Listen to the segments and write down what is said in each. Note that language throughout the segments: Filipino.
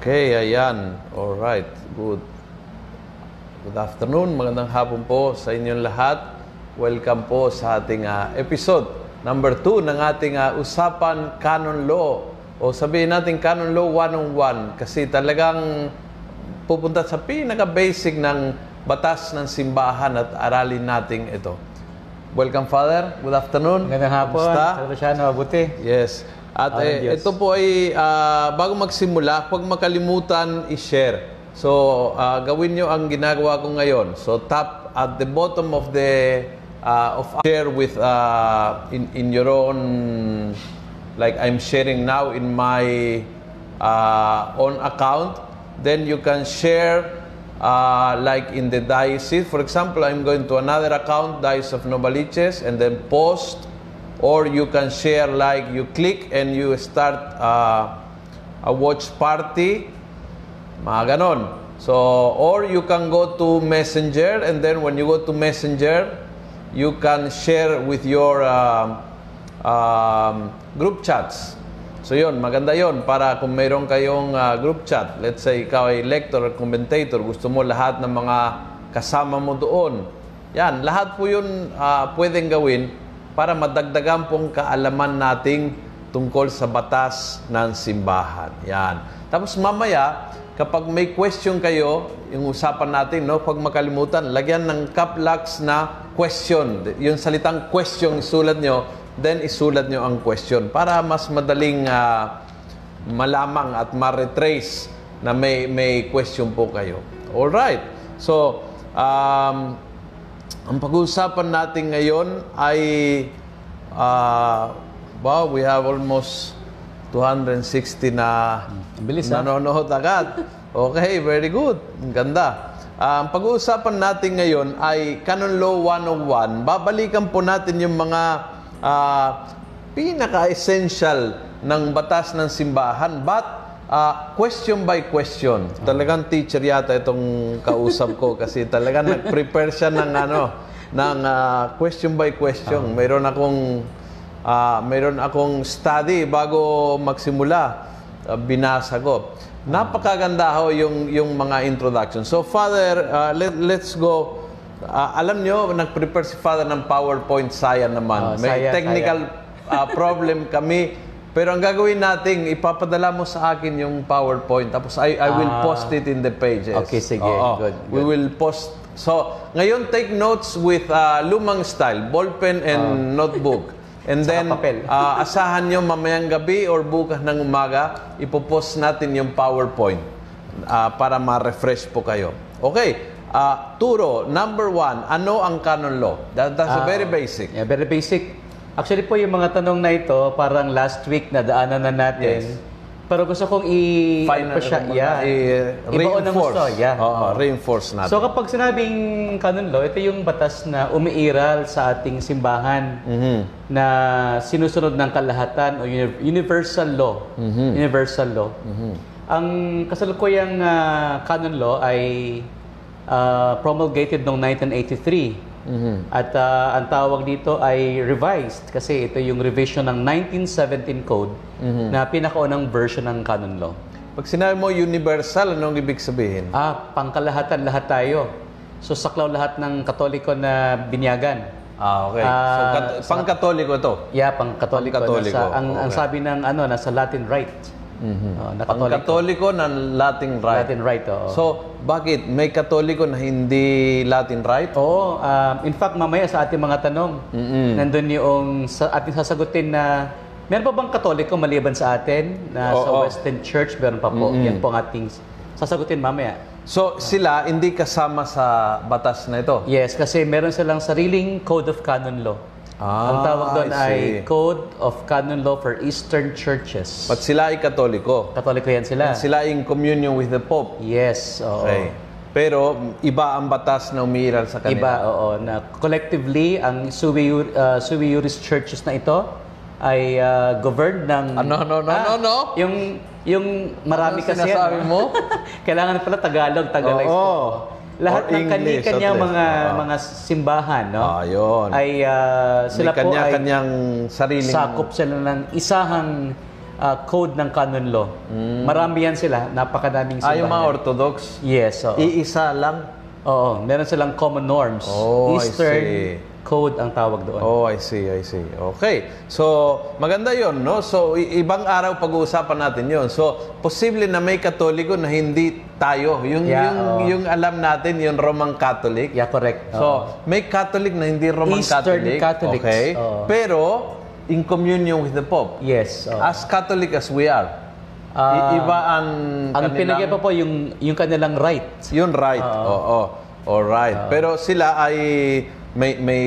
Okay, ayan. All right. Good. Good afternoon. Magandang hapon po sa inyong lahat. Welcome po sa ating ah, episode number 2 ng ating ah, Usapan Canon Law. O sabihin natin Canon Law 101 kasi talagang pupunta sa pinaka-basic ng batas ng simbahan at aralin natin ito. Welcome, Father. Good afternoon. Magandang hapon. Kamusta? Sa Luciano, mabuti. Yes. At Amen, eh, ito po ay ah, bago magsimula, huwag makalimutan i-share. So, ah, gawin nyo ang ginagawa ko ngayon. So, tap at the bottom of the ah, of share with ah, in in your own like I'm sharing now in my ah, own account. Then you can share uh, like in the diocese. For example, I'm going to another account, Diocese of Novaliches, and then post or you can share like you click and you start uh, a watch party. Mga ganon. So or you can go to messenger and then when you go to messenger you can share with your um, um, group chats. So yun maganda yun para kung mayroon kayong uh, group chat. Let's say ikaw ay lector or commentator gusto mo lahat ng mga kasama mo doon. Yan lahat po yun uh, pwedeng gawin para madagdagan pong kaalaman nating tungkol sa batas ng simbahan. Yan. Tapos mamaya, kapag may question kayo, yung usapan natin, no, pag makalimutan, lagyan ng caps na question. Yung salitang question isulat nyo, then isulat nyo ang question para mas madaling ah, malamang at ma-retrace na may, may question po kayo. Alright. So, um, ang pag-uusapan natin ngayon ay ah, wow, we have almost 260 na bilis, nanonood agad. Okay, very good. Ang ganda. Ah, ang pag-uusapan natin ngayon ay Canon Law 101. Babalikan po natin yung mga ah, pinaka-essential ng batas ng simbahan. But Ah, question by question. Talagang teacher yata itong kausap ko kasi talagang nag-prepare siya ng ano, ng ah, question by question. Mayroon akong ah, mayroon akong study bago magsimula. Ah, binasa ko. Napakaganda ho yung yung mga introduction. So Father, ah, let, let's go. Ah, alam nyo, nag-prepare si Father ng PowerPoint saya naman. Oh, May saya, technical ah, problem kami. Pero ang gagawin natin, ipapadala mo sa akin yung PowerPoint. Tapos I, I will Ah. post it in the pages. Okay, sige. Oo. Good, We will post. So, ngayon take notes with ah, lumang style, ballpen and notebook. And then, papel. ah, asahan nyo mamayang gabi or bukas ng umaga, ipopost natin yung PowerPoint ah, para ma-refresh po kayo. Okay. ah, turo, number one, ano ang canon law? That, that's a Ah, very basic. Yeah, very basic. Actually po yung mga tanong na ito, parang last week na daanan na natin. Yes. Pero gusto kong i... Final, ano siya, yeah. i- ng reinforce. gusto, yeah. Oo, reinforce natin. So kapag sinabing canon law, ito yung batas na umiiral sa ating simbahan Mhm. na sinusunod ng kalahatan o uni- universal law. Mm-hmm. Universal law. Ang kasalukuyang ah, canon law ay ah, promulgated noong 1983. Mhm. At ah, ang tawag dito ay revised kasi ito yung revision ng 1917 code Mm-hmm. na pinakaunang version ng canon law. Pag sinabi mo universal, anong ibig sabihin? Ah, pangkalahatan lahat tayo. So saklaw lahat ng katoliko na binyagan. Ah, okay. so, Ah, kat- pang-katoliko to. Yeah, pang-katoliko. Pang-Katoliko, Nasa, ang, ang okay. sabi ng ano, nasa Latin Rite. Oh, na katoliko. Pang-katoliko ng Latin Rite. Latin Rite, oo. So, bakit? May katoliko na hindi Latin Rite? Oo, um, in fact, mamaya sa ating mga tanong, nandun yung sa ating sasagutin na meron pa bang katoliko maliban sa atin na sa Oo. Western Church? Meron pa po. Yan po ang ating sasagutin mamaya. So, sila hindi kasama sa batas na ito? Yes, kasi meron silang sariling Code of Canon Law. Ah, ang tawag doon I ay see. Code of Canon Law for Eastern Churches. But sila ay katoliko. Katoliko yan sila. Sila in communion with the Pope. Yes, oo. Okay. Pero, iba ang batas na umiiral sa kanila. Iba, oo. Na collectively, ang sui, uh, sui juris churches na ito ay uh, governed ng... Ano, no, no, no, no? Yung, yung marami Ano kasi sinasabi yan, mo? Kailangan pala Tagalog, Tagalog. Oo. Lahat Or ng kanya least. mga Oo. mga simbahan, no? Ah, yun. Ay uh, sila May po ay kanya-kanyang sariling... sakop sila ng isahang ah, code ng canon law. Marami yan sila, napakadaming Ah, yung simbahan. mga Orthodox, Yes, oo. iisa lang. Oo, meron silang common norms. Oh, Eastern. Code ang tawag doon. Oh, I see, I see. Okay. So, maganda yon no? So, ibang araw pag-uusapan natin yon So, posible na may katoliko na hindi tayo. Yung, Yeah, yung, oo. yung alam natin, yung Roman Catholic. Yeah, correct. So, may Catholic na hindi Roman Eastern Catholic. Catholics, Okay. oo. Pero, in communion with the Pope. yes. oo. As Catholic as we are. I- iba ang ang pa po yung, yung kanilang right. Yun right. Oo. Alright. Pero sila ay may may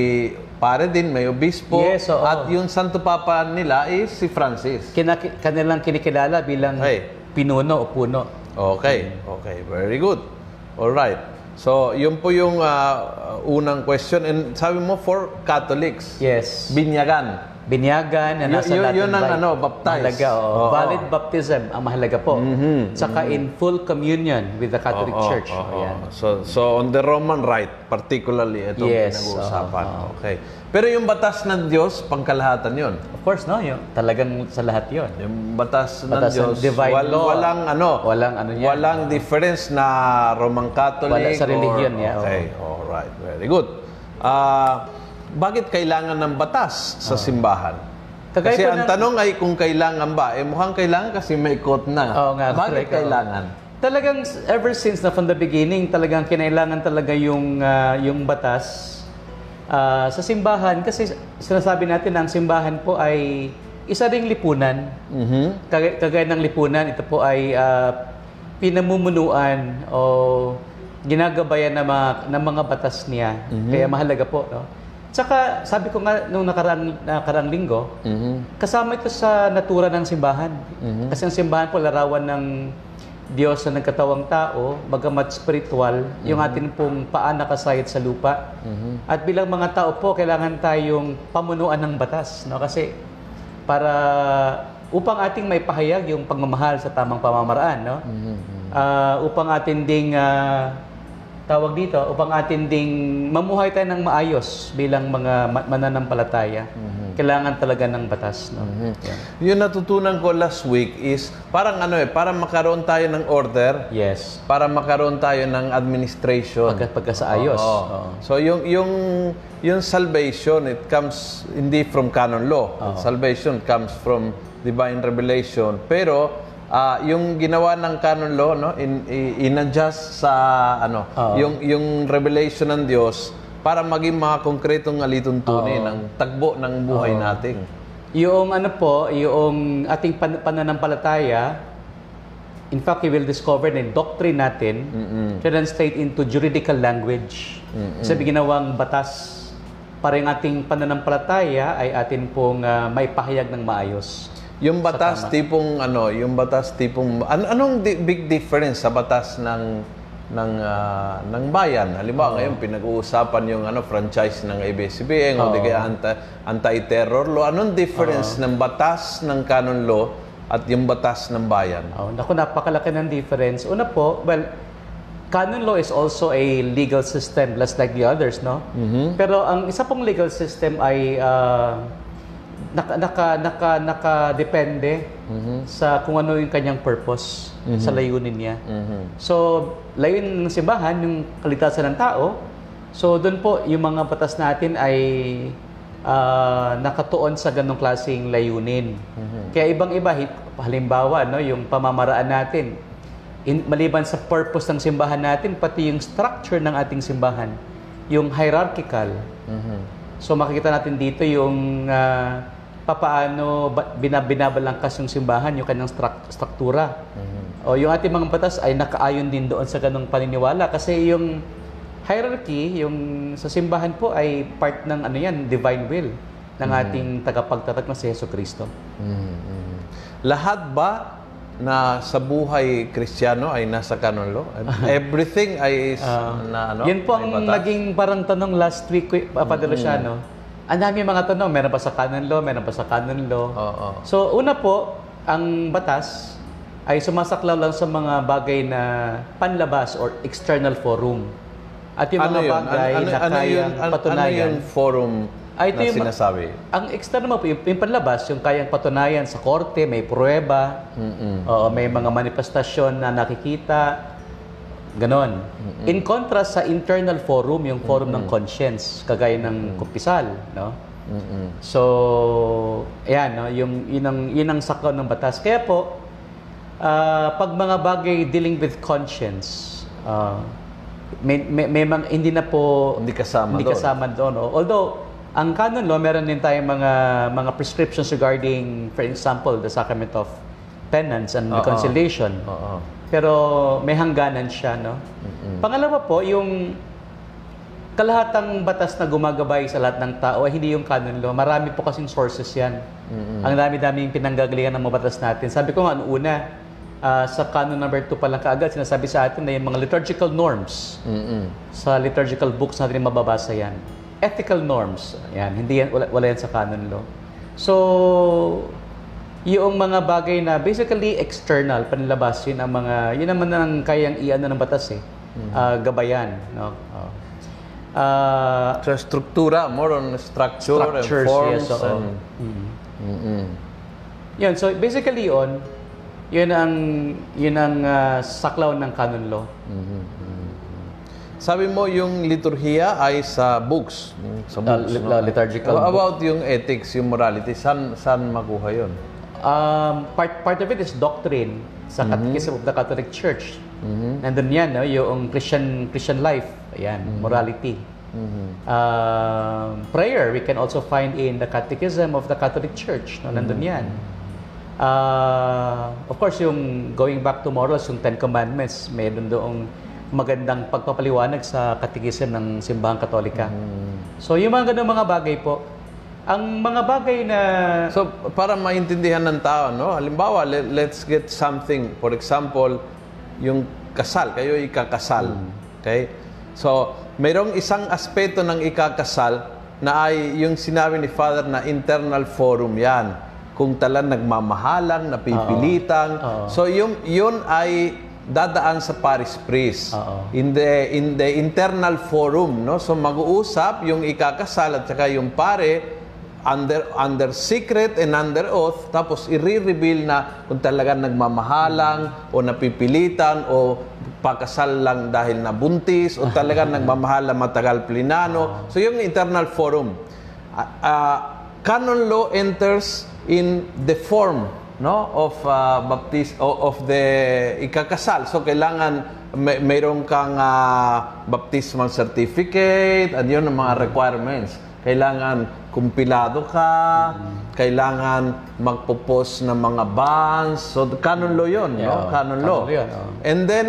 pare din, may obispo Yes, oo. at yung Santo Papa nila is si Francis. Kina, kanilang kinikilala bilang Okay. pinuno o puno. Okay. Okay, very good. Alright. So, yun po yung ah, unang question and sabi mo for Catholics. Yes. Binyagan. Binyagan na nasa yun- Latin yun ang ano, baptize. Mahalaga, oo. Oo. Valid baptism ang mahalaga po. Saka in full communion with the Catholic Oo, Church. oo, Ayan. oo. So, so on the Roman rite, particularly ito Yes, pinag-uusapan. Okay. Pero yung batas ng Diyos, pangkalahatan yun. Of course, no? Yung, talagang sa lahat yon. Yung batas, Batas ng ng Diyos, divine wal- law. walang ano, Walang ano yan. walang difference na Roman Catholic. Wala sa or- religion, yeah, Okay, alright, very good. Ah, bakit kailangan ng batas sa simbahan? Kagaya kasi po ang ng- tanong ay kung kailangan ba. Eh mukhang kailangan kasi may quote na. Oo nga, bakit correct, oo. kailangan? Talagang ever since na from the beginning, talagang kinailangan talaga yung ah, yung batas ah, sa simbahan kasi sinasabi natin na ang simbahan po ay isa ring lipunan. Mhm. Kagaya, kagaya ng lipunan, ito po ay ah, pinamumunuan o ginagabayan ng mga, ng mga batas niya. Kaya mahalaga po. No? Tsaka sabi ko nga nung nakarang, nakarang linggo, Mhm. Kasama ito sa natura ng simbahan. Kasi ang simbahan po larawan ng Diyos na nagkatawang tao, bagamat spiritual, yung atin pong paa nakasayad sa lupa. At bilang mga tao po, kailangan tayong pamunuan ng batas. No? Kasi para upang ating may pahayag yung pagmamahal sa tamang pamamaraan. No? Ah, upang atin ding ah, tawag dito, upang atin ding mamuhay tayo ng maayos bilang mga ma- mananampalataya. Kailangan talaga ng batas. No? Yan. Yung natutunan ko last week is parang ano eh, para makaroon tayo ng order, Yes. para makaroon tayo ng administration. Pagka, pagka sa ayos. Oo. Oo. So yung yung yung salvation it comes hindi from canon law. Salvation comes from divine revelation. Pero ah, yung ginawa ng canon law no in, i- in-adjust sa ano Oo. yung yung revelation ng Diyos para maging mga konkretong alituntunin ng tagbo ng buhay natin. Yung ano po, yung ating pan- pananampalataya, in fact, you will discover na yung doctrine natin, translate into juridical language. Sabi ginawang batas para yung ating pananampalataya ay atin pong ah, may pahayag ng maayos. Yung batas tipong ano, yung batas tipong an- anong di- big difference sa batas ng ng ah, ng bayan? Halimbawa ngayon pinag-uusapan yung ano franchise ng ABS-CBN o di kaya anti anti-terror law. Anong difference ng batas ng canon law at yung batas ng bayan? Oh, naku, napakalaki ng difference. Una po, well, canon law is also a legal system just like the others, no? Pero ang isa pong legal system ay ah, naka naka naka nakadepende sa kung ano yung kanyang purpose sa layunin niya. So, layunin ng simbahan yung kaligtasan ng tao. So, doon po yung mga batas natin ay ah, nakatuon sa ganong klaseng layunin. Kaya ibang-iba, halimbawa, no, yung pamamaraan natin, in, maliban sa purpose ng simbahan natin, pati yung structure ng ating simbahan, yung hierarchical. So makikita natin dito yung ah, papaano ba- yung simbahan, yung kanyang strak- struktura. O yung ating mga batas ay nakaayon din doon sa ganong paniniwala kasi yung hierarchy, yung sa simbahan po ay part ng ano yan, divine will ng ating tagapagtatag na si Yeso Kristo. Mhm. Lahat ba na sa buhay Kristiyano ay nasa canon law? Everything ay is na ano? Yun po ang naging parang tanong last week, Papa De Luciano. Ang dami mga tanong, meron pa sa canon law, meron pa sa canon law. Oo. So, una po, ang batas ay sumasaklaw lang sa mga bagay na panlabas or external forum. At yung mga Ano yun? bagay Ano- na ano kayang yun? Ano- patunayan. Ano yung forum Ah, ito na yung sinasabi? Ang external mo, yung, yung panlabas, yung kayang patunayan sa korte, may pruweba, oo, may mga manifestasyon na nakikita, ganon. In contrast sa internal forum, yung forum ng conscience, kagaya ng kumpisal, no? So, ayan, no? yung, yun, ang, yun ang saklaw ng batas. Kaya po, ah, pag mga bagay dealing with conscience, ah, may, may, may mga- hindi na po Hindi kasama hindi doon. kasama doon. oh. Although, ang canon law, meron din tayong mga mga prescriptions regarding, for example, the sacrament of penance and reconciliation. Oo. Pero may hangganan siya, no? Pangalawa po, yung kalahatang batas na gumagabay sa lahat ng tao ay hindi yung canon law. Marami po kasing sources yan. Ang dami-daming pinanggagalingan ng mga batas natin. Sabi ko nga, ano una, ah, sa canon number 2 pa lang kaagad, sinasabi sa atin na yung mga liturgical norms Mm-mm. sa liturgical books natin yung mababasa yan. Ethical norms, yan, hindi yan, wala, wala yan sa canon law. So, yung mga bagay na basically external, panlabas, yun ang mga, yun naman ang kayang iano ng batas eh. Ah, gabayan, no? Oh. Ah, So, struktura, more on structure and forms. yes, oo. and, Mm. Mm-mm. Yun, so basically yun, yun ang, yun ang ah, saklaw ng canon law. Sabi mo yung liturhiya ay sa books. yung Sa books, li- no? liturgical How book. about yung ethics, yung morality? Saan, saan makuha yun? Um, part part of it is doctrine sa Catechism of the Catholic Church. Nandun yan, no? yung Christian Christian life, ayan, morality. Um, prayer, we can also find in the Catechism of the Catholic Church. No? Nandun yan. Uh, of course, yung going back to morals, yung Ten Commandments, mayroon doong magandang pagpapaliwanag sa Catechism ng Simbahang Katolika. So, yung mga ganung mga bagay po, ang mga bagay na So, para maintindihan ng tao, no? Halimbawa, let, let's get something. For example, yung kasal. Kayo ikakasal. Okay? So, mayroong isang aspeto ng ikakasal na ay yung sinabi ni Father na internal forum yan. Kung talan nagmamahalang, napipilitang. Oo. So, yung, yun ay dadaan sa parish priest. Oo. In the in the internal forum, no? So mag-uusap yung ikakasal at saka yung pare under under secret and under oath tapos i-reveal na kung talagang nagmamahalang o napipilitan o pakasal lang dahil nabuntis o talagang nagmamahal na matagal plinano. So yung internal forum. Ah, ah, canon law enters in the form no of uh, baptis of the ikakasal so kailangan may, mayroon kang ah, baptismal certificate at yun ang mga requirements kailangan kumpilado ka kailangan magpo-post ng mga bans so canon law yun Yeah, no? Oh, canon law. Canon yun, oh. and then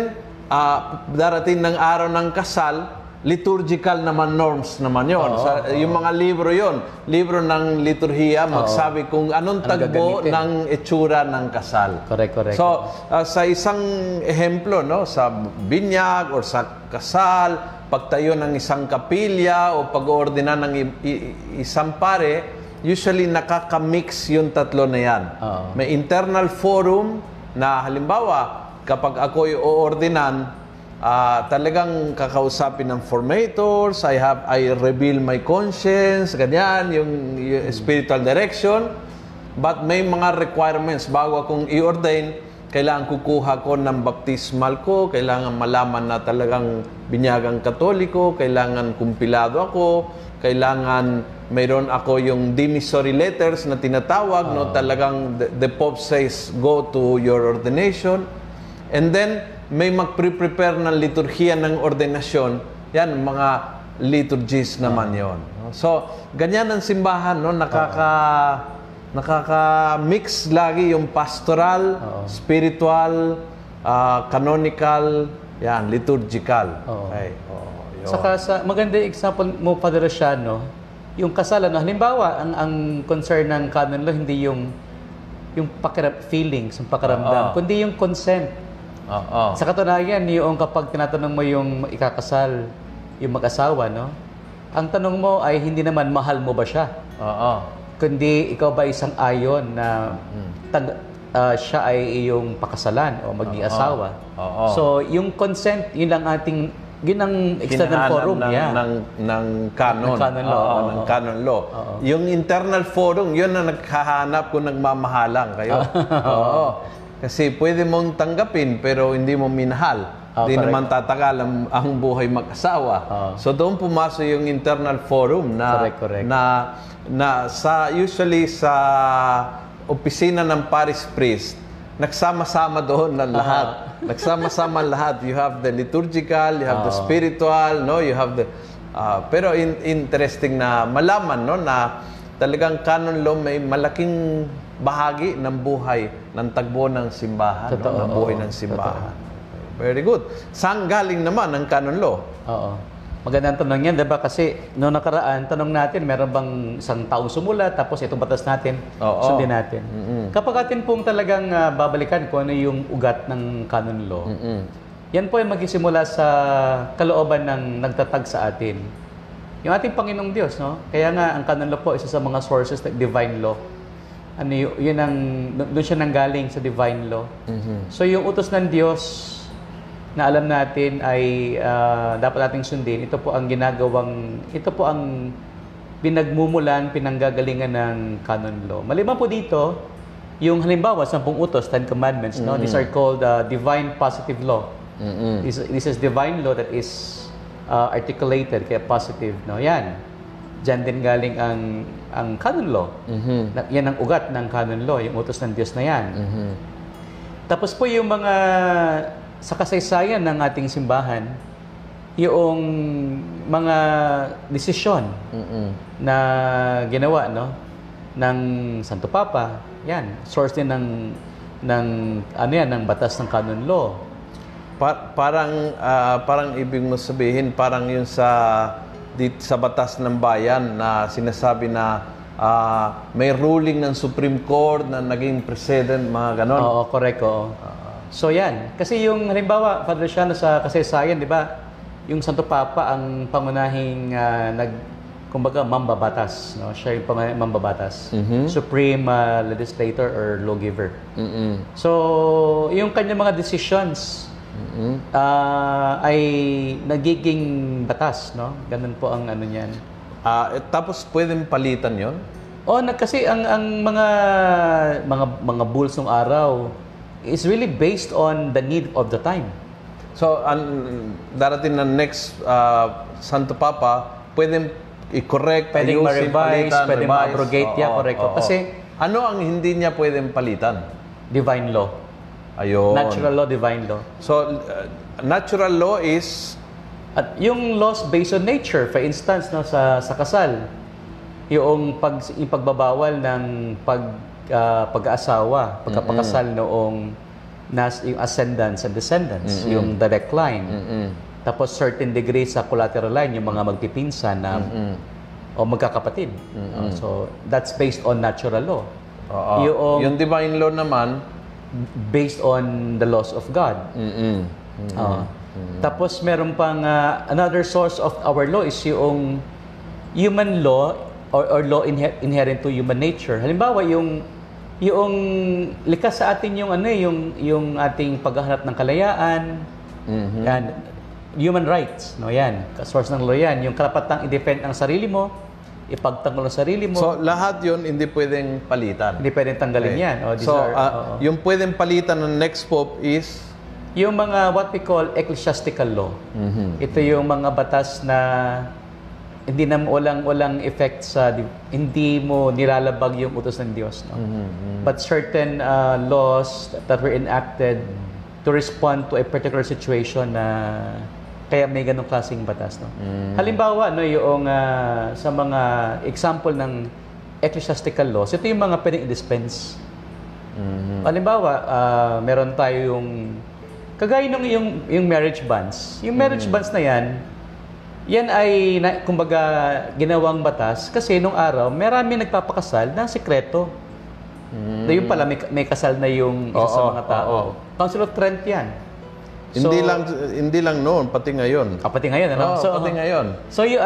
ah, darating ng araw ng kasal liturgical naman norms naman yon Sa, yung mga libro yon libro ng liturhiya magsabi kung anong tagbo gagamitin? ng itsura ng kasal. Correct, correct. So, uh, sa isang ehemplo, no, sa binyag or sa kasal, pagtayo ng isang kapilya o pag-oordina ng isang pare, usually nakakamix yung tatlo na yan. Oo. May internal forum na halimbawa, kapag ako'y oordinan, ah, talagang kakausapin ng formators, I have I reveal my conscience, ganyan, yung, yung spiritual direction. But may mga requirements bago akong i-ordain, kailangan kukuha ko ng baptismal ko, kailangan malaman na talagang binyagang katoliko, kailangan kumpilado ako, kailangan mayroon ako yung demissory letters na tinatawag, no, talagang the, the Pope says, go to your ordination. And then, may magpre-prepare ng liturhiya ng ordinasyon. Yan, mga liturgies naman yon. So, ganyan ang simbahan, no? Nakaka... Nakaka-mix lagi yung pastoral, spiritual, ah, canonical, yan, liturgical. Oo. Okay. Oh, yun. Saka sa maganda yung example mo Padre Rociano, yung kasalan, no? halimbawa, ang ang concern ng canon law hindi yung yung pakiram, feelings, yung pakiramdam, Oo. kundi yung consent. Oo. Sa katunayan, yung kapag tinatanong mo yung ikakasal, yung mag-asawa, no? Ang tanong mo ay hindi naman mahal mo ba siya? Oo. Kundi ikaw ba isang ayon na tag, ah, siya ay iyong pakasalan o maging Oo. asawa? Oo. So, yung consent, yun lang ating Yun ang extended hinahanap forum, ng, yeah. ng, ng canon. Ng canon law, Oo, oo, ng canon law. Yung internal forum, yun ang naghahanap kung nagmamahalang kayo. Oo. Kasi pwede mong tanggapin pero hindi mo minahal. Oo, Hindi correct. naman tatagal ang, ang buhay mag-asawa. Oo. So doon pumasok yung internal forum na Correct, correct. na na sa usually sa opisina ng parish priest nagsama-sama doon na lahat. Nagsama-sama lahat. You have the liturgical, you have the spiritual, no? You have the ah, pero in- interesting na malaman no na talagang canon law may malaking bahagi ng buhay ng tagbo ng simbahan, no? Totoo, ng buhay ng simbahan. Very good. Saan galing naman ang canon law? Oo. Magandang tanong yan, diba? Kasi noong nakaraan, tanong natin, meron bang isang taong sumulat, tapos itong batas natin, Oo. sundin natin. Kapag atin pong talagang ah, babalikan kung ano yung ugat ng canon law, Mm. yan po ay magsisimula sa kalooban ng nagtatag sa atin. Yung ating Panginoong Diyos, no? Kaya nga, ang canon law po, isa sa mga sources ng divine law. Ano yun, yun ang, doon siya nanggaling sa divine law. So, yung utos ng Diyos na alam natin ay ah, dapat nating sundin, ito po ang ginagawang, ito po ang pinagmumulan, pinanggagalingan ng canon law. Maliban po dito, yung halimbawa, sampung utos, Ten Commandments, no? These are called uh, divine positive law. This, this is divine law that is uh, articulated, kaya positive, no? Yan. Diyan din galing ang ang canon law. Na- yan ang ugat ng canon law, yung utos ng Diyos na yan. Tapos po yung mga sa kasaysayan ng ating simbahan, yung mga desisyon na ginawa no ng Santo Papa, yan, source din ng ng ano yan ng batas ng canon law. Pa- parang ah, parang ibig mo sabihin parang yun sa dit sa batas ng bayan na sinasabi na ah, may ruling ng Supreme Court na naging precedent mga ganon. Oo, correct, oo. So yan, kasi yung halimbawa, Father Shano sa kasaysayan, di ba, yung Santo Papa ang pangunahing ah, nag, kumbaga, mambabatas. No? Siya yung mambabatas. Supreme ah, legislator or lawgiver. Mm-mm. So, yung kanyang mga decisions ah, ay nagiging batas, no? Ganun po ang ano niyan. Ah, eh, tapos pwedeng palitan yon Oh, na, kasi ang ang mga mga mga bulls ng araw is really based on the need of the time. So, ang darating na next ah, Santo Papa, pwedeng i-correct, Pwedeng ayusin, ma-revise, palitan, pwedeng revise. ma-abrogate, yeah, Oo, correct. oo. Kasi- ano ang hindi niya pwedeng palitan? Divine law. Ayun. Natural law, divine law. So, uh, natural law is At yung laws based on nature, for instance, no, sa, sa kasal, yung, pag, yung pagbabawal ng pag, ah, pag-aasawa, pagkapakasal noong nas, yung ascendants and descendants, yung direct line. Tapos certain degree sa collateral line, yung mga magpipinsan na o magkakapatid. Oh, so, that's based on natural law. Oo. Yung yung divine law naman, based on the laws of God. mm Oo. Tapos meron pang ah, another source of our law is yung human law or, or law inher- inherent to human nature. Halimbawa yung yung likas sa atin yung ano eh, yung yung ating paghahanap ng kalayaan. Yan. Human rights, no yan. Source ng law yan. Yung karapatang i-defend ang sarili mo, ipagtanggol ang sarili mo. So, lahat yun hindi pwedeng palitan. hindi pwedeng tanggalin yan. Oh, So, are- ah, oo. yung pwedeng palitan ng next pope is Yung mga what we call ecclesiastical law. Ito yung mga batas na hindi na walang walang effect sa di- hindi mo nilalabag yung utos ng Diyos, no. But certain uh, laws that were enacted to respond to a particular situation na kaya may ganong klaseng batas, no. Halimbawa, no, yung uh, sa mga example ng ecclesiastical laws, ito yung mga pwedeng i-dispense. Halimbawa, ah, meron tayo yung kagaya nung yung yung marriage bans. Yung marriage bans na yan, yan ay na, kumbaga ginawang batas kasi nung araw marami nagpapakasal na sekreto. Na yun pala may, may kasal na yung isa sa Oo, mga tao. oo. Council of Trent yan. hindi lang hindi lang noon, pati ngayon. Ah, pati ngayon, ano? Oo, pati ngayon. So yun,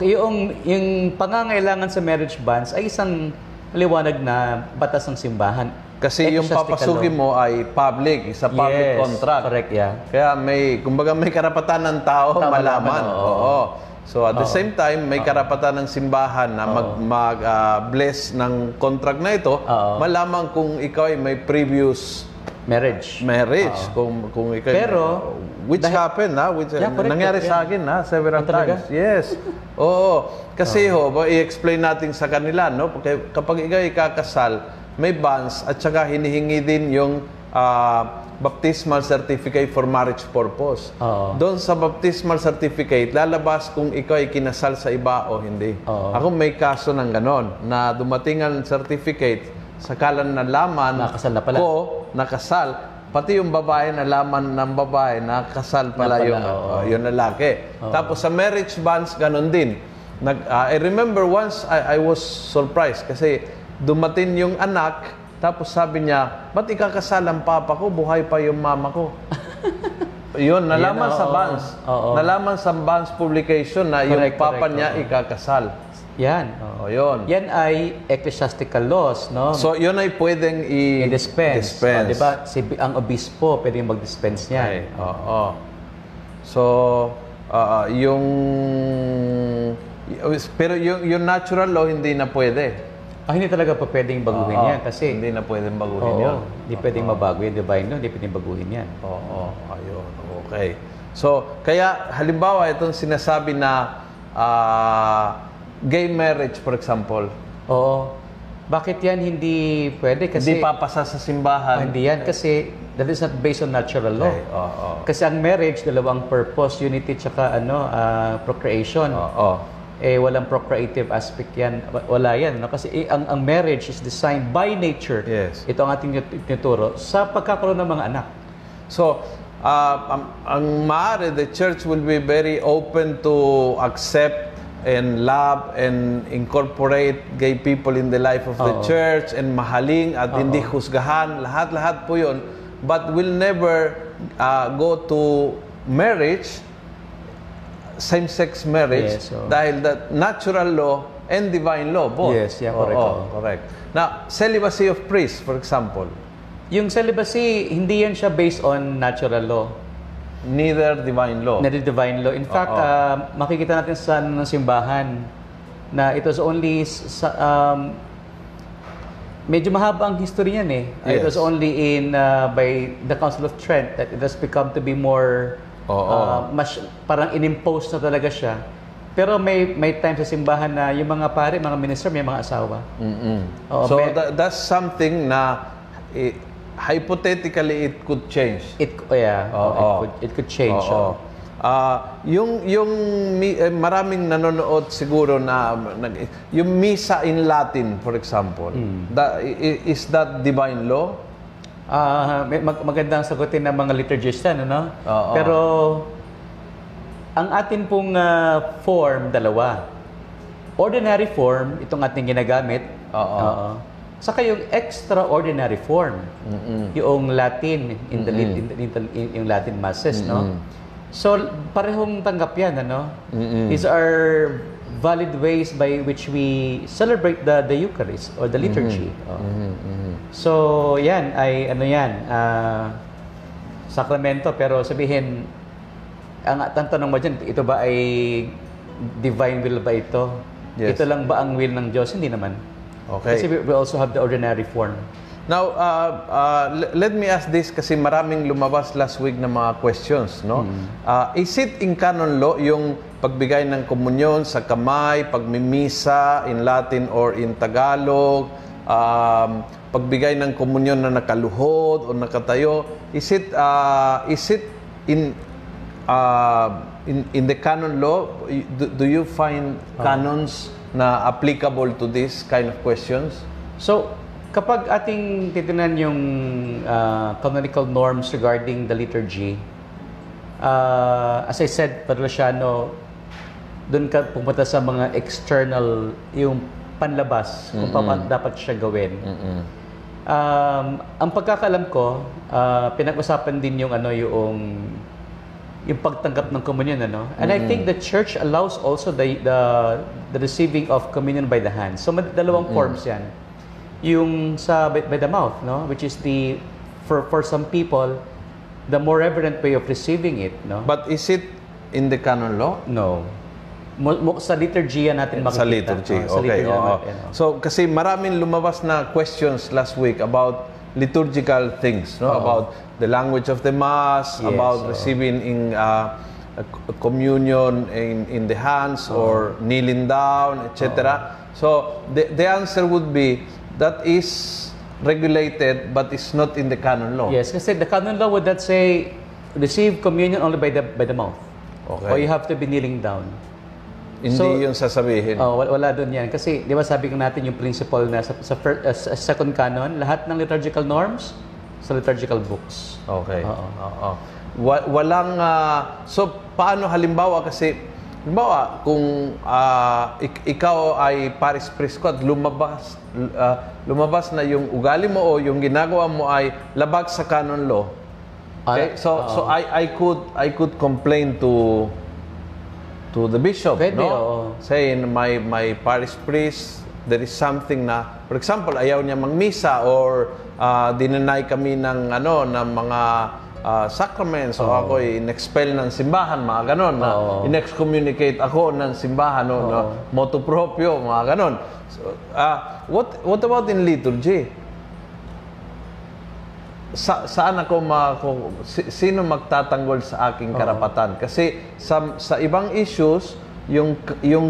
y- yung, yung pangangailangan sa marriage bans ay isang maliwanag na batas ng simbahan. Kasi yung papasukin mo ay public, isa public Yes, contract. correct, yeah. Kaya may, kumbaga may karapatan ng tao Tama malaman. Oo. oo. So at the same time, may karapatan ng simbahan na mag, mag ah, bless ng contract na ito, Oo. malaman kung ikaw ay may previous Marriage. marriage, kung kung ikaw Pero, which happened ha, which Yeah, correct, nangyari correct, sa akin ha, several talaga? times. Yes. Oo. Kasi ho, ba, i-explain natin sa kanila, no? Kapag ikaw ikakasal, may bonds at saka hinihingi din yung ah, baptismal certificate for marriage purpose. Oo. Doon sa baptismal certificate, lalabas kung ikaw ay kinasal sa iba o hindi. Oo. Ako may kaso ng ganon, na dumating ang certificate, sakalan na laman Nakasal na pala. ko, nakasal, pati yung babae nalaman ng babae, nakasal pala, Na pala, yung, oo. uh, yung lalaki. Tapos sa marriage bonds, ganon din. Nag, uh, I remember once I, I was surprised kasi dumating yung anak, tapos sabi niya, ba't ikakasal ang papa ko? Buhay pa yung mama ko. Yun, nalaman Yan, sa oo. bonds. Oo. Nalaman sa bonds publication na yung Correct, papa correct, niya ikakasal. Yan. O, yun. Yan ay ecclesiastical laws, no? So, yun ay pwedeng i- I-dispense. dispense. O, di ba? Si, ang obispo, pwede mag-dispense niyan. Ay, oo. So, ah, yung... Pero yung, yung natural law, hindi na pwede. Ah, hindi talaga pa pwedeng baguhin Oo. yan kasi Hindi na pwedeng baguhin Oo, yun. hindi pwedeng mabago yung divine law, hindi pwedeng baguhin yan. Oo, ayun. Okay. So, kaya halimbawa itong sinasabi na ah, gay marriage, for example, Oo. Bakit yan hindi pwede? Kasi hindi papasa sa Ah, simbahan. hindi yan kasi that is not based on natural law. Okay, oo. Kasi ang marriage, dalawang purpose, unity tsaka ano, ah, procreation. Oo. Eh, walang procreative aspect yan. Wa- Wala yan. No? Kasi eh, ang, ang marriage is designed by nature. Yes. Ito ang ating tinut- tinuturo sa pagkakaroon ng mga anak. So, uh, ang, ang maaari, the church will be very open to accept and love and incorporate gay people in the life of the Oo. church and mahaling at hindi husgahan. Lahat-lahat po yun. But will never uh, go to marriage, same-sex marriage, Yes, oo. dahil that natural law and divine law, both. Yes, yeah, correct, Oo, oo. correct. Now, celibacy of priests, for example, Yung celibacy, hindi yan siya based on natural law. neither divine law. na the divine law. In fact, ah, makikita natin sa ano, ng simbahan na it was only s- sa um, medyo mahaba ang history niyan eh. It Yes. was only in ah, by the Council of Trent that it has become to be more Oo. ah, mas parang inimpose na talaga siya. Pero may may time sa simbahan na yung mga pare, mga minister, may mga asawa. Mm-mm. Oo, so may- tha- that's something na eh, hypothetically it could change. It oh, yeah, Oo. it could it could change. Oo. Ah, yung yung mi- eh, maraming nanonood siguro na yung misa in Latin for example. Hmm. that- is that divine law? Ah, may mag- magandang sagutin ng mga liturgista, ano? Oo. Pero ang atin pong ah, form dalawa. Ordinary form, itong ating ginagamit. Oo. Saka yung extraordinary form, yung Latin in the, in the, in the- in- yung Latin masses, no? So parehong tanggap yan, ano? These are valid ways by which we celebrate the the Eucharist or the liturgy. Oo. So, yan ay ano yan, ah, sakramento pero sabihin ang tanong mo dyan, ito ba ay divine will ba ito? Yes. Ito lang ba ang will ng Diyos? Hindi naman. Okay. Kasi we, also have the ordinary form. Now, uh, uh, le- let me ask this kasi maraming lumabas last week na mga questions, no? Uh, is it in canon law yung pagbigay ng komunyon sa kamay, pagmimisa in Latin or in Tagalog, um, pagbigay ng komunyon na nakaluhod o nakatayo, is it uh, is it in uh, in in the canon law do, do you find canons na applicable to this kind of questions? So, kapag ating titingnan yung ah, canonical norms regarding the liturgy, ah, as I said, Padre Luciano, doon ka pumunta sa mga external, yung panlabas, kung paano dapat siya gawin. Um, ang pagkakalam ko, ah, pinag-usapan din yung ano yung yung pagtanggap ng communion ano. And I think the church allows also the the the receiving of communion by the hands. So mad- dalawang forms 'yan. yung sa by, by the mouth, no? Which is the for for some people the more reverent way of receiving it, no? But is it in the canon law? no. Sa liturgy natin makikita. Sa liturgy. Oh, sa okay. oo. natin, oh. So kasi maraming lumabas na questions last week about liturgical things, no? About the language of the mass, Yes, about oo. receiving in uh, communion in in the hands or kneeling down, etc. So the the answer would be that is regulated but is not in the canon law. Yes, kasi the canon law would not say receive communion only by the by the mouth. Okay. Or you have to be kneeling down. Hindi So- yun sasabihin. Oh, wala, wala doon yan. Kasi, di ba sabi ko natin yung principle na sa, sa, fir- uh, sa second canon, lahat ng liturgical norms sa liturgical books. Okay. Oo. Oo. Wa- walang ah, so paano halimbawa kasi halimbawa kung ah, ik- ikaw ay paris priest ko at lumabas ah, lumabas na yung ugali mo o yung ginagawa mo ay labag sa canon law. Okay? So so I I could I could complain to to the bishop, Pwede, no? oo. Saying my my parish priest there is something na for example ayaw niya mangmisa or uh, dinenay kami ng ano ng mga ah, sacraments o ako in-expel ng simbahan mga ganon na Oo. in-excommunicate ako ng simbahan no, no motu proprio mga ganon so, ah, what what about in liturgy sa, saan ako ma, kung, si- sino magtatanggol sa aking karapatan? Kasi sa, sa ibang issues, yung yung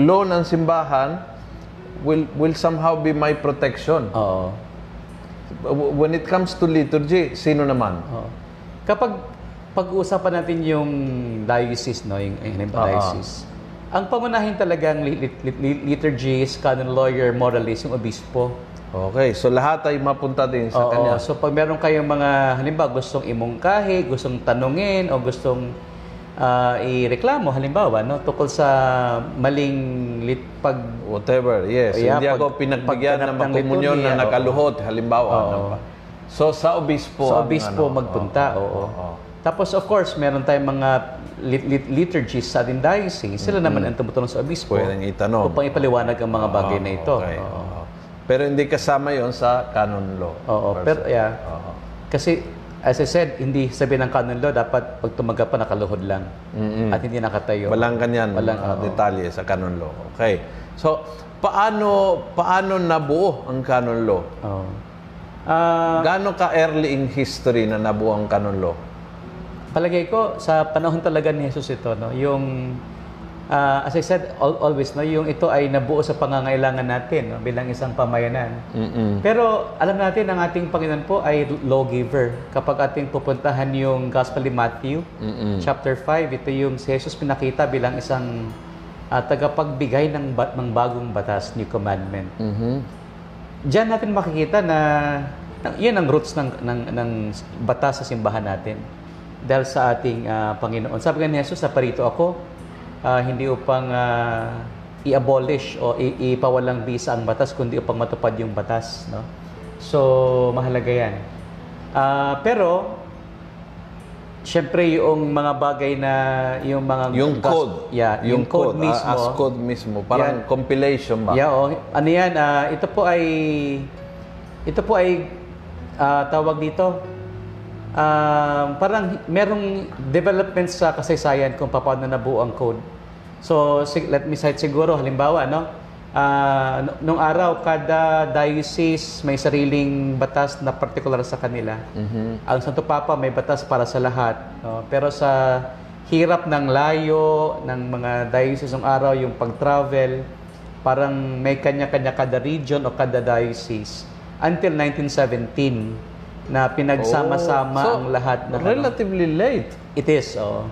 law ng simbahan will will somehow be my protection. W- When it comes to liturgy, sino naman? Oo. Kapag pag-uusapan natin yung diocese, no, yung, yung diocese, ang pangunahin talagang li- li- li- liturgist, canon lawyer, moralist, yung obispo. Okay, so lahat ay mapunta din sa Oo, kanya. So pag meron kayong mga halimbawa gustong imungkahi, gustong tanungin o gustong ah, ireklamo halimbawa no tungkol sa maling lit pag Whatever, yes. Yeah, Hindi pag- ako pinagbigyan ng liturgia, na oo. nakaluhod, halimbawa. Oo. ano pa. So sa obispo, sa obispo ano, magpunta, oo. oo. Tapos of course, meron tayong mga lit- lit- liturgies sa ating diocese. Sila naman ang tumutulong sa obispo Pwedeng itanong. upang ipaliwanag ang mga bagay na ito. Okay, Oo. oo. Pero hindi kasama yon sa canon law. Oo, Per pero yeah. Oo. Kasi as I said, hindi sabi ng canon law dapat pag tumaga pa nakaluhod lang at hindi nakatayo. Walang kanyan Walang, oo. detalye sa canon law. Okay. So, paano paano nabuo ang canon law? Oo. Ah, Gaano ka early in history na nabuo ang canon law? Palagay ko sa panahon talaga ni Jesus ito no, yung ah, as I said al- always no, yung ito ay nabuo sa pangangailangan natin no, bilang isang pamayanan. Mm-mm. Pero alam natin ang ating Panginoon po ay lawgiver. Kapag ating pupuntahan yung Gospel ni Matthew, Mm-mm. chapter 5, ito yung si Jesus pinakita bilang isang ah, tagapagbigay ng, ba- ng bagong batas, new commandment. Mhm. Diyan natin makikita na, na yan ang roots ng, ng, ng batas sa simbahan natin. Dahil sa ating ah, Panginoon. Sabi ni Jesus, naparito ako, ah, hindi upang ah, i-abolish o ipawalang bisa ang batas, kundi upang matupad yung batas. No? So, mahalaga yan. Ah, pero, Siyempre, yung mga bagay na yung mga Yung gas- code. yeah, yung, code, ah, mismo. as code mismo. Parang Yan. compilation ba? Yeah, oh, ano yan, ah, ito po ay ito po ay ah, tawag dito ah, parang merong development sa kasaysayan kung paano nabuo ang code. So, let me cite siguro halimbawa, no? N- nung araw kada diocese may sariling batas na particular sa kanila. Ang Santo Papa may batas para sa lahat, no? Pero sa hirap ng layo ng mga diocese ng araw, yung pag-travel, parang may kanya-kanya kada region o kada diocese until 1917 na pinagsama-sama Oh, so, ang lahat ng ano. Relatively late. It is, oo.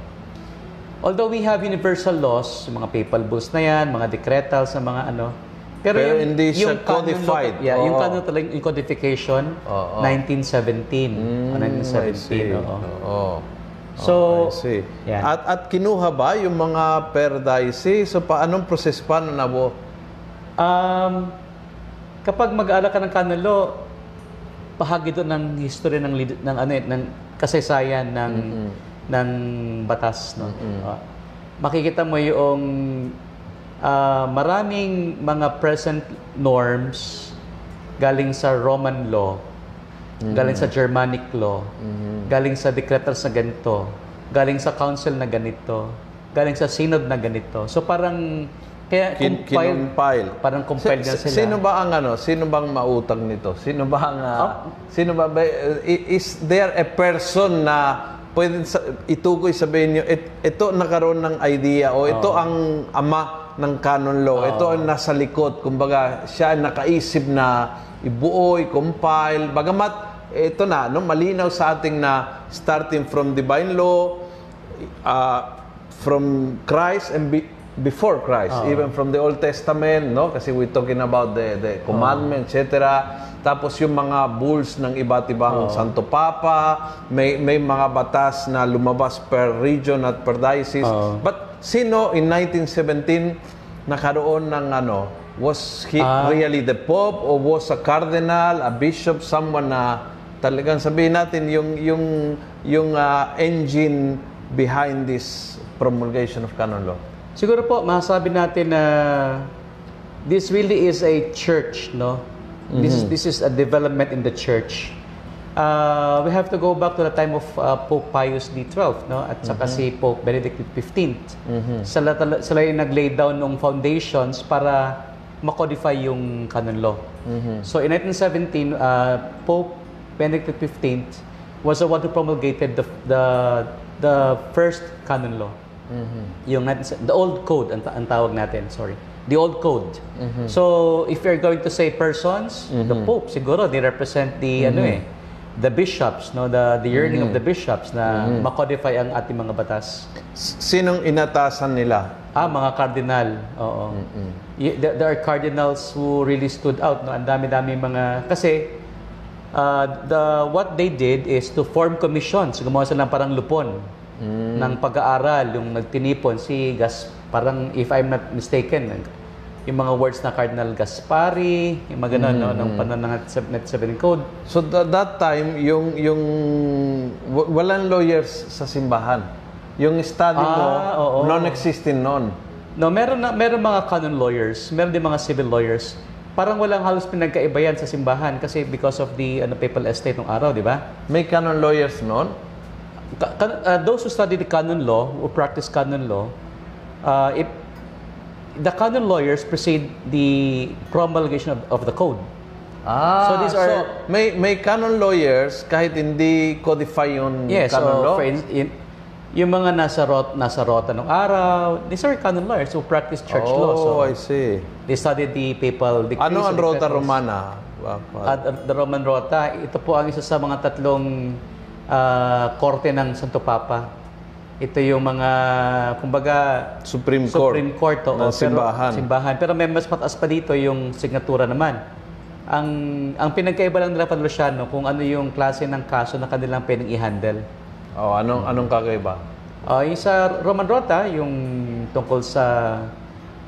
Although we have universal laws, yung mga papal bulls na yan, mga decretals, sa mga ano. Pero hindi siya canon law- codified. yeah, yung Oo. canon talaga, yung codification, Oo. 1917. Mm, o I 1917, see. oo. Oo. So, I see. yan. At, at kinuha ba yung mga per diocese? So, paanong process paano nabuo? Um, kapag mag-aalala ka ng canon law, bahagi doon ng history ng lid- ng ano eh, ng kasaysayan ng ng batas no. Ah, makikita mo yung ah, maraming mga present norms galing sa Roman law, galing sa Germanic law, galing sa decretals na ganito, galing sa council na ganito, galing sa synod na ganito. So parang kaya Kin- compiled, kinumpile. parang compiled na Si- sila. Sino ba ang ano? Sino bang mautang nito? Sino ba ang ah, sino ba, ba i- is there a person na pwede sa, itukoy sabihin niyo "Et- ito nagkaroon ng idea o ito ang ama ng canon law. Ito ang nasa likod. Kumbaga siya ang nakaisip na ibuo, i-compile. Bagamat ito na no malinaw sa ating na starting from divine law uh, from Christ and be- before Christ, even from the Old Testament, no? Kasi we're talking about the the commandments, etc. Tapos yung mga bulls ng iba't ibang Santo Papa, may may mga batas na lumabas per region at per diocese. But sino in 1917 nakaroon ng ano, was he really the Pope or was a cardinal, a bishop, someone na talagang sabihin natin yung yung yung ah, engine behind this promulgation of canon law. Siguro po, masasabi natin na this really is a church, no? This is this is a development in the church. Uh, we have to go back to the time of uh, Pope Pius XII, no? At saka si Pope Benedict XV. Sila, tala- sila yung nag-lay down ng foundations para ma-codify yung canon law. So in 1917, uh, Pope Benedict XV was the one who promulgated the the, the first canon law. Yung natin- the old code ang, ang tawag natin, sorry. The old code. So, if you're going to say persons, the pope siguro they represent the ano eh, the bishops, no, the the yearning of the bishops na ma-codify ang ating mga batas. Sinong inatasan nila? Ah, mga cardinal. Oo. Y- there, there are cardinals who really stood out, no. Ang dami-dami mga kasi uh, the what they did is to form commissions. Gumawa sila ng parang lupon ng pag-aaral, yung nagtinipon si Gas parang if I'm not mistaken, yung mga words na Cardinal Gaspari, yung mga ganun, no, ng pananang Net 7 Code. So tha- that time yung yung walang lawyers sa simbahan. Yung study mo Ah, oo. non-existing noon. No, meron na meron mga canon lawyers, meron din mga civil lawyers. Parang walang halos pinagkaiba yan sa simbahan kasi because of the ano, papal estate ng araw, di ba? May canon lawyers noon. Uh, those who study the canon law or practice canon law, uh, if the canon lawyers precede the promulgation of, of the code. Ah, So these are- may may canon lawyers kahit hindi codify yung Yes, canon so law. for in, in- yung mga nasa rot nasa rota ng araw, these are canon lawyers who practice church law. So oh, I see. they studied the papal decrees. Ano ang Rota. Romana? At uh, the Roman Rota, ito po ang isa sa mga tatlong ah, korte ng Santo Papa. Ito yung mga, kumbaga, Supreme Court. Supreme Court. oo, ng pero- simbahan. simbahan. Pero may mas mataas pa dito yung signatura naman. Ang ang pinagkaiba lang nila Pan Luciano kung ano yung klase ng kaso na kanilang pwedeng i-handle. Oh, anong anong kakaiba? Ah, yung sa Roman Rota, yung tungkol sa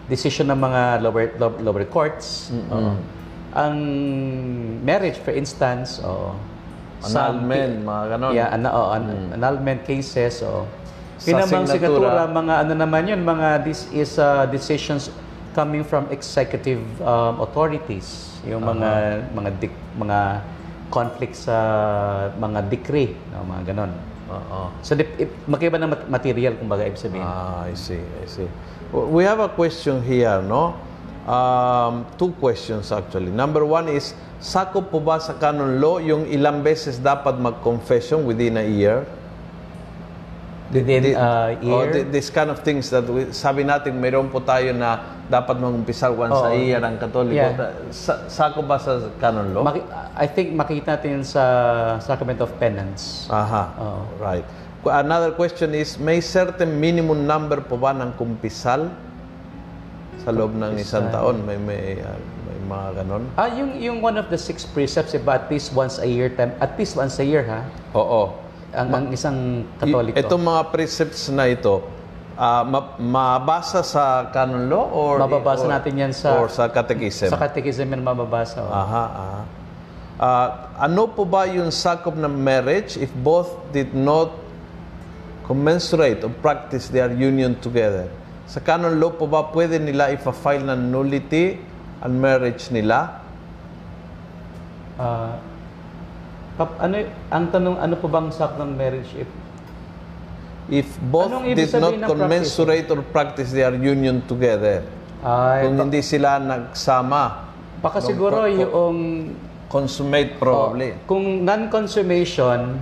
decision ng mga lower lower, lower courts. oo. Ang marriage, for instance, o Annulment, mga ganon. Yeah, ano, oh, an- annulment cases, o Sa Yun namang signatura. mga ano naman yun, mga this is uh, decisions coming from executive um, authorities. Yung mga mga dik- mga conflicts sa mga decree, no, mga ganon. Oo. So, if, magkaiba ng mat- material, kumbaga, ibig sabihin. Ah, I see, I see. W- We have a question here, no? Um, two questions actually. Number one is, sakop po ba sa canon law yung ilang beses dapat mag-confession within a year? Within Di- uh, Oh, year. thi- this kind of things that we, sabi natin, mayroon po tayo na dapat mag-umpisa once a Oo. year ang katoliko. Yeah. Sa, sakop ba sa canon law? Maki- I think makikita natin sa Sacrament of Penance. Aha, Oo. right. Another question is, may certain minimum number po ba ng kumpisal sa loob ng isang taon? May, may, ah, may mga ganon? Ah, yung yung one of the six precepts, iba at least once a year, time, at least once a year ha, Oo. ang, ang isang katoliko. Itong mga precepts na ito, ah, ma- mabasa sa canon law or Mababasa or- natin yan sa- or sa catechism? sa catechism yan mababasa. oh. Aha, aha. Ah, ano po ba yung sakop ng marriage if both did not commensurate or practice their union together? Sa canon law po ba pwede nila ipa-file ng nullity ang marriage nila? Ah, kap- ano, y- ang tanong, ano po bang saktong marriage if If both Anong ibig did not sabihin ng commensurate or practice their union together. ay, Kung hindi sila nagsama, baka siguro yung consummate probably. Oh, kung non-consummation,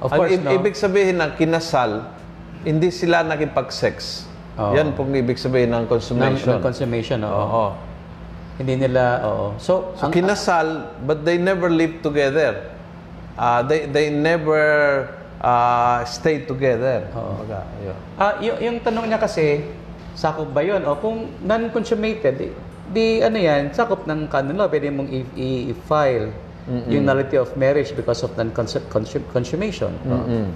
of Ang course, i- no? ibig sabihin ng kinasal, hindi sila nakipag-sex. Oo. Yan pong ibig sabihin ng consummation. non-consummation, oo. Oo. Hindi nila, oo. So, So ang, kinasal, but they never live together. Uh, they they never uh, stay together. Kumbaga, yun. ah, y- yung tanong niya kasi, sakop ba yun? O kung non-consummated, di, di ano yan, sakop ng canon law, pwede mong i- i- i-file yung nullity of marriage because of non-consummation. Mm, mm,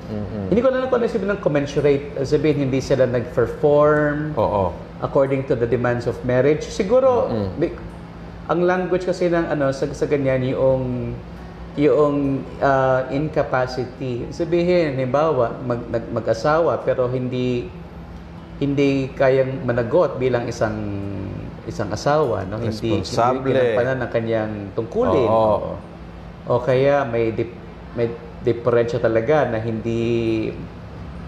Hindi ko na lang kung ano sabihin ng commensurate. Sabihin, hindi sila nag-perform Oo. according to the demands of marriage. Siguro, bi- ang language kasi ng ano sa, sa ganyan yung yung ah, incapacity. Sabihin, halimbawa, mag, nag, mag-asawa pero hindi hindi kayang managot bilang isang isang asawa, no? Hindi ginampanan ng kanyang tungkulin. Oo. Oo. O kaya may dip, may diferensya talaga na hindi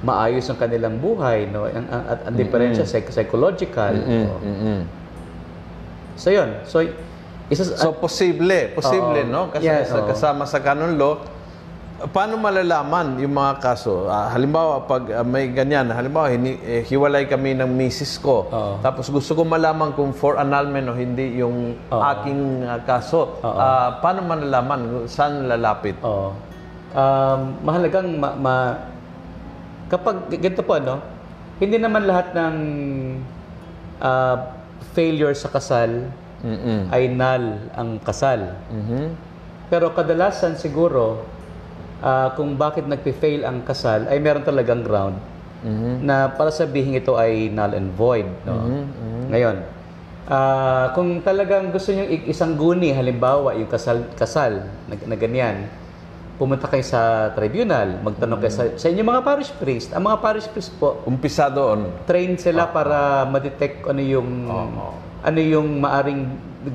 maayos ang kanilang buhay, no? Ang, ang, ang diferensya psych- psychological. Mm, Oo. mm, mm. So yun. So isa sa- So posible, posible, Oo. no? Kasi Yeah, sa, oo. kasama sa canon law, paano malalaman yung mga kaso? Ah, halimbawa, pag ah, may ganyan, halimbawa, hini, eh, hiwalay kami ng misis ko, Oo. tapos gusto ko malaman kung for annulment o hindi yung aking ah, kaso. Ah, paano malalaman? Saan lalapit? Oo. Um, mahalagang ma, ma- kapag ganito po ano, hindi naman lahat ng ah, failure sa kasal Mm-mm. ay null ang kasal. Mhm. Pero kadalasan siguro ah, kung bakit nagpe-fail ang kasal ay meron talagang ground na para sabihin ito ay null and void. No? Ngayon, ah, kung talagang gusto niyo isang guni, halimbawa yung kasal, kasal na, na ganyan, pumunta kayo sa tribunal, magtanong kayo sa, sa inyong mga parish priest. Ang mga parish priest po, Umpisa doon. train sila para ma-detect ano yung ano yung maaring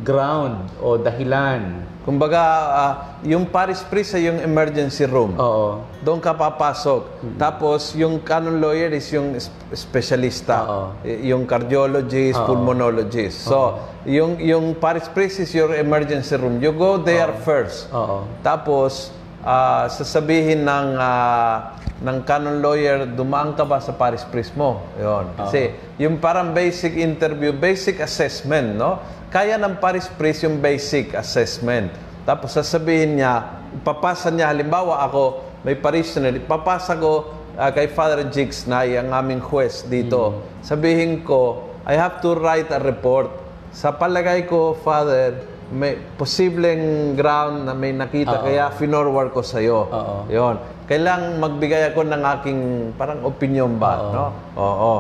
ground o dahilan. Kumbaga, ah, yung parish priest ay yung emergency room. Oo. Doon ka papasok. Tapos, yung canon lawyer is yung specialista. Oo. Yung cardiologist, pulmonologist. So, yung, yung parish priest is your emergency room. You go there first. Oo. Tapos, ah, sasabihin ng, ah, ng canon lawyer, dumaan ka ba sa parish priest mo? Yun. Kasi, yung parang basic interview, basic assessment, no? Kaya ng parish priest yung basic assessment. Tapos sasabihin niya, papasa niya, halimbawa ako, may parishioner, papasa ko ah, kay Father Jigs na ang aming huwes dito. Sabihin ko, I have to write a report. Sa palagay ko, Father, may posibleng ground na may nakita, kaya finorward ko sa'yo. Oo. Yon. Kailangan magbigay ako ng aking parang opinion ba, no? Oo.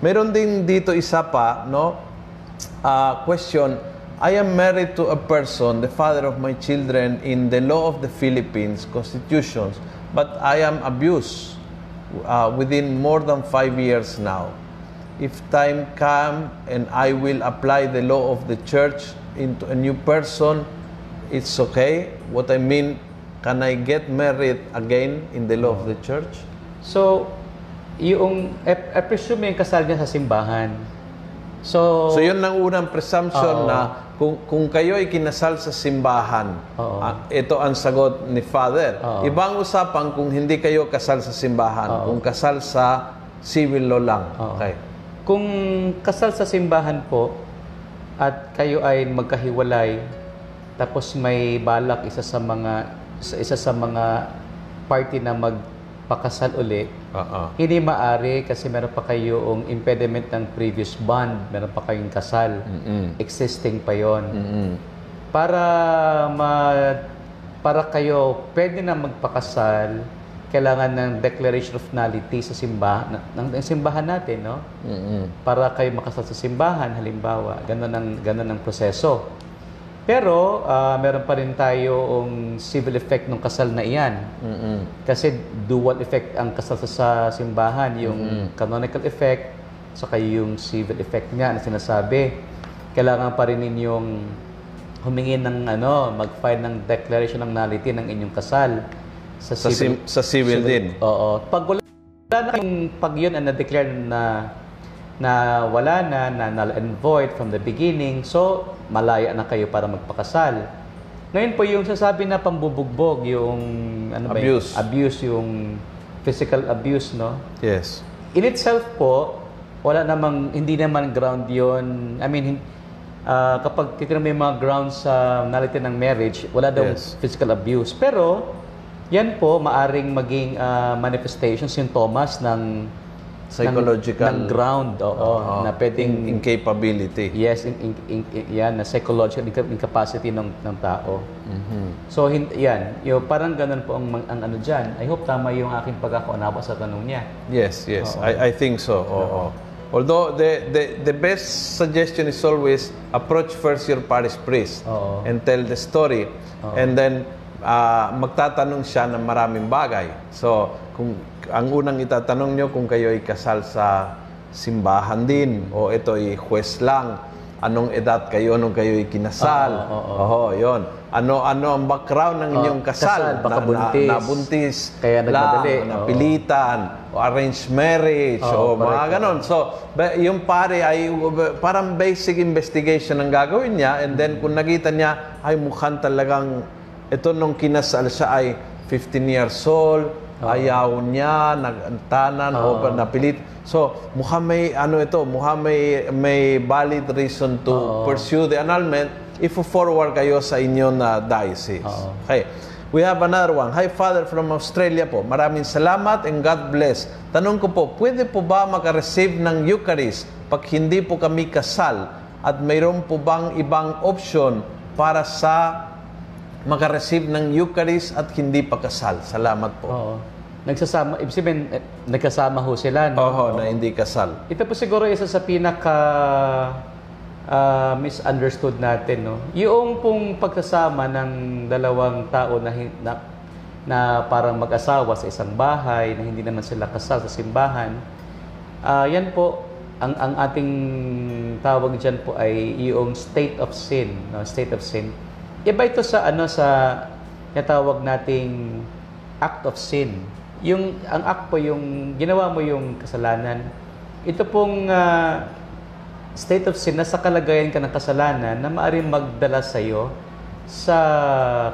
Meron din dito isa pa, no? Ah, question. I am married to a person, the father of my children, in the law of the Philippines, constitutions, but I am abused uh, within more than five years now. If time come and I will apply the law of the church into a new person, it's okay. What I mean, can I get married again in the law of the church? So, yung, I, I presume yung kasal niya sa simbahan. So, So yun ang unang presumption Oo. na kung, kung kayo ay kinasal sa simbahan, ah, ito ang sagot ni Father. Oo. Ibang usapan kung hindi kayo kasal sa simbahan, kung kasal sa civil law lang. Oo. Okay. kung kasal sa simbahan po at kayo ay magkahiwalay tapos may balak isa sa mga sa- isa sa mga party na magpakasal uli, Oo. hindi maari kasi meron pa kayong impediment ng previous bond, meron pa kayong kasal, Mm-mm. existing pa yon. Mm-mm. Para ma para kayo pwede na magpakasal, kailangan ng declaration of nullity sa simbahan ng, ng simbahan natin, no? Mm-mm. Para kayo makasal sa simbahan halimbawa, ganun ang ganun ang proseso. Pero ah, meron pa rin tayong civil effect ng kasal na iyan. Mm-mm. Kasi dual effect ang kasal sa, simbahan, yung canonical effect, saka yung civil effect niya na sinasabi. Kailangan pa rin ninyong humingi ng ano, mag-file ng declaration ng nullity ng inyong kasal sa Sa, sim- sa civil din. Oo. Pag wala na yung pag yun ang na-declare na na wala na, na null and void from the beginning, so malaya na kayo para magpakasal. Ngayon po yung sasabi na pambubugbog, yung ano ba? Abuse. abuse, yung physical abuse, no? Yes. In itself po, wala namang, hindi naman ground yon I mean, ah, kapag titignan mo yung mga grounds sa nullity ng marriage, wala daw Yes. physical abuse. Pero, yan po, maaring maging ah, manifestation, sintomas ng Psychological. ng, ng ground, oo, Oo. na pwedeng, In- incapability. yes, in, in, in- in- yan, na psychological inca- incapacity ng, ng tao. So, hin- yan, yung, parang ganun po ang, ang ano dyan. I hope tama yung aking pagkakaunawa sa tanong niya. Yes, yes. I, I think so. Oo. Although the, the the best suggestion is always approach first your parish priest Oo. and tell the story and then ah, magtatanong siya ng maraming bagay. So, kung ang unang itatanong nyo kung kayo ay kasal sa simbahan din o ito ay huwes lang, anong edad kayo nung kayo ay kinasal? Oo, oo, Oho, 'yon. Ano ano ang background ng inyong kasal? kasal, baka Na- buntis. Na, nabuntis Kaya nagmadali, oo. napilitan, o arranged marriage, o mga ganon. So, yung pare ay uh, parang basic investigation ang gagawin niya and then kung nakita niya, ay mukhang talagang ito nung kinasal siya ay 15 years old, ayaw niya, nagtanan o napilit. So, mukhang may ano ito, mukhang may may valid reason to pursue the annulment if forward kayo sa inyong na diocese. Okay. We have another one. Hi, Father from Australia po. Maraming salamat and God bless. Tanong ko po, pwede po ba makareceive ng Eucharist pag hindi po kami kasal? At mayroon po bang ibang option para sa makareceive ng Eucharist at hindi pa kasal? Salamat po. Oo. Nagsasama, ibig sabihin, eh, nagkasama ho sila, no? Oho, na hindi kasal. Ito po siguro isa sa pinaka ah, misunderstood natin, no? Yung pong pagsasama ng dalawang tao na, hin- na, na parang mag-asawa sa isang bahay, na hindi naman sila kasal sa simbahan, ah, yan po, ang, ang ating tawag dyan po ay yung state of sin, no? State of sin. Iba ito sa ano sa tawag nating act of sin. Yung ang act po yung ginawa mo yung kasalanan. Ito pong ah, state of sin na sa kalagayan ka ng kasalanan na maaaring magdala sa iyo sa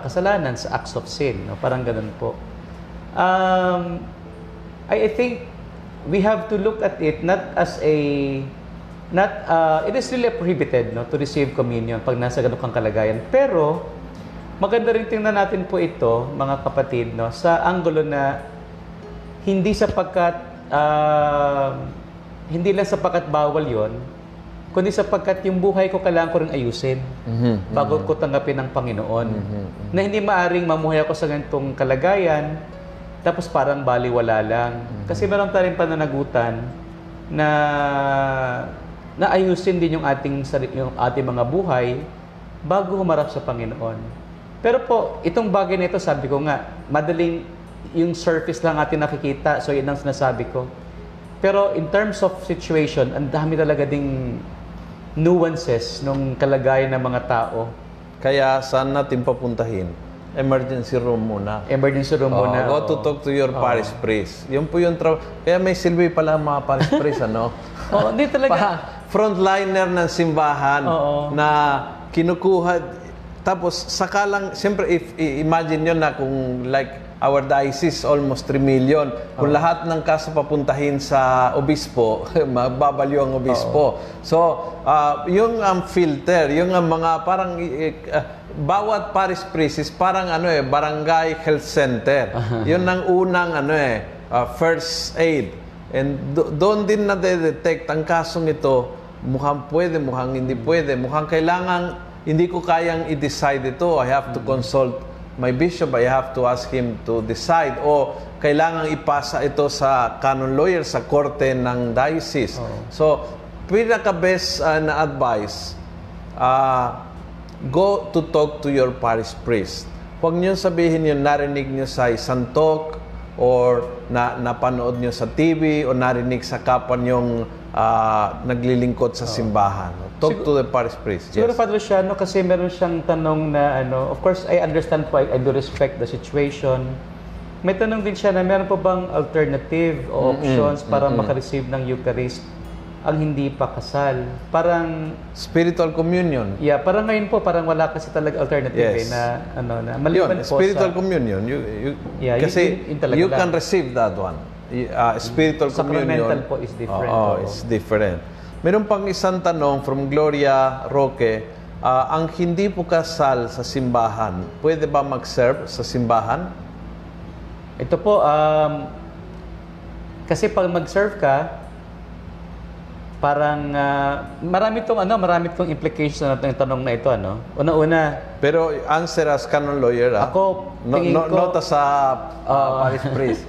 kasalanan sa acts of sin, no? Parang ganun po. Um, I, I think we have to look at it not as a not uh, it is really prohibited no to receive communion pag nasa ganung kang kalagayan. Pero maganda rin tingnan natin po ito mga kapatid no sa anggulo na hindi sapagkat ah, hindi lang sapagkat bawal yon kundi sapagkat yung buhay ko kailangan ko rin ayusin bago ko tanggapin ng Panginoon. Na hindi maaring mamuhay ako sa ganitong kalagayan tapos parang baliwala lang. Kasi meron tayong pananagutan na na ayusin din yung ating yung ating mga buhay bago humarap sa Panginoon. Pero po, itong bagay na ito, sabi ko nga, madaling yung surface lang atin nakikita, so yun ang sinasabi ko. Pero in terms of situation, ang dami talaga ding nuances nung kalagayan ng mga tao. Kaya saan natin papuntahin? Emergency room muna. Emergency room Oh, muna. go to talk to your parish priest. Yun po yung trabaho. Kaya may silbi pala ang mga parish priest, ano? Oo, hindi talaga. Pa, frontliner ng simbahan Oo. na kinukuha. Tapos, saka lang, siyempre, if, imagine nyo na kung like our diocese, almost 3 million. Kung lahat ng kaso papuntahin sa obispo, magbabaliw ang obispo. So, ah, yung ang filter, yung ang mga parang, ah, bawat parish priest is parang ano eh, barangay health center. Yun ang unang ano eh, ah, first aid. And do- doon din na detect ang kasong ito, mukhang pwede, mukhang hindi pwede, mukhang kailangan, hindi ko kayang i-decide ito. I have to consult my bishop, I have to ask him to decide. O kailangan ipasa ito sa canon lawyer, sa korte ng diocese. So, pinaka-best uh, na advice, ah, go to talk to your parish priest. Huwag niyo sabihin yun, narinig niyo sa isang talk or na napanood nyo sa TV o narinig sa kapwa nyong ah, naglilingkod sa simbahan. Talk to the parish priest. Siguro Yes. Father Luciano kasi meron siyang tanong na ano, of course I understand po, I, I do respect the situation. May tanong din siya na meron po bang alternative o options para makareceive ng Eucharist ang hindi pa kasal? Parang Spiritual communion. yeah, parang ngayon po parang wala kasi talaga alternative Yes. eh, na ano na Yun, maliban po spiritual sa communion. You, you, Yeah, yun- kasi yun- yun talaga you lang. can receive that one. Uh, spiritual Sacramental communion. po is different, Oo, oo. it's different. Meron pang isang tanong from Gloria Roque. Ah, ang hindi po kasal sa simbahan, pwede ba mag-serve sa simbahan? Ito po, um, kasi pag mag-serve ka, parang ah, marami tong ano, marami tong implications na ng tanong na ito ano. Una-una, Pero answer as canon lawyer, ah. Ako, no, no, ko- not as a uh, parish priest.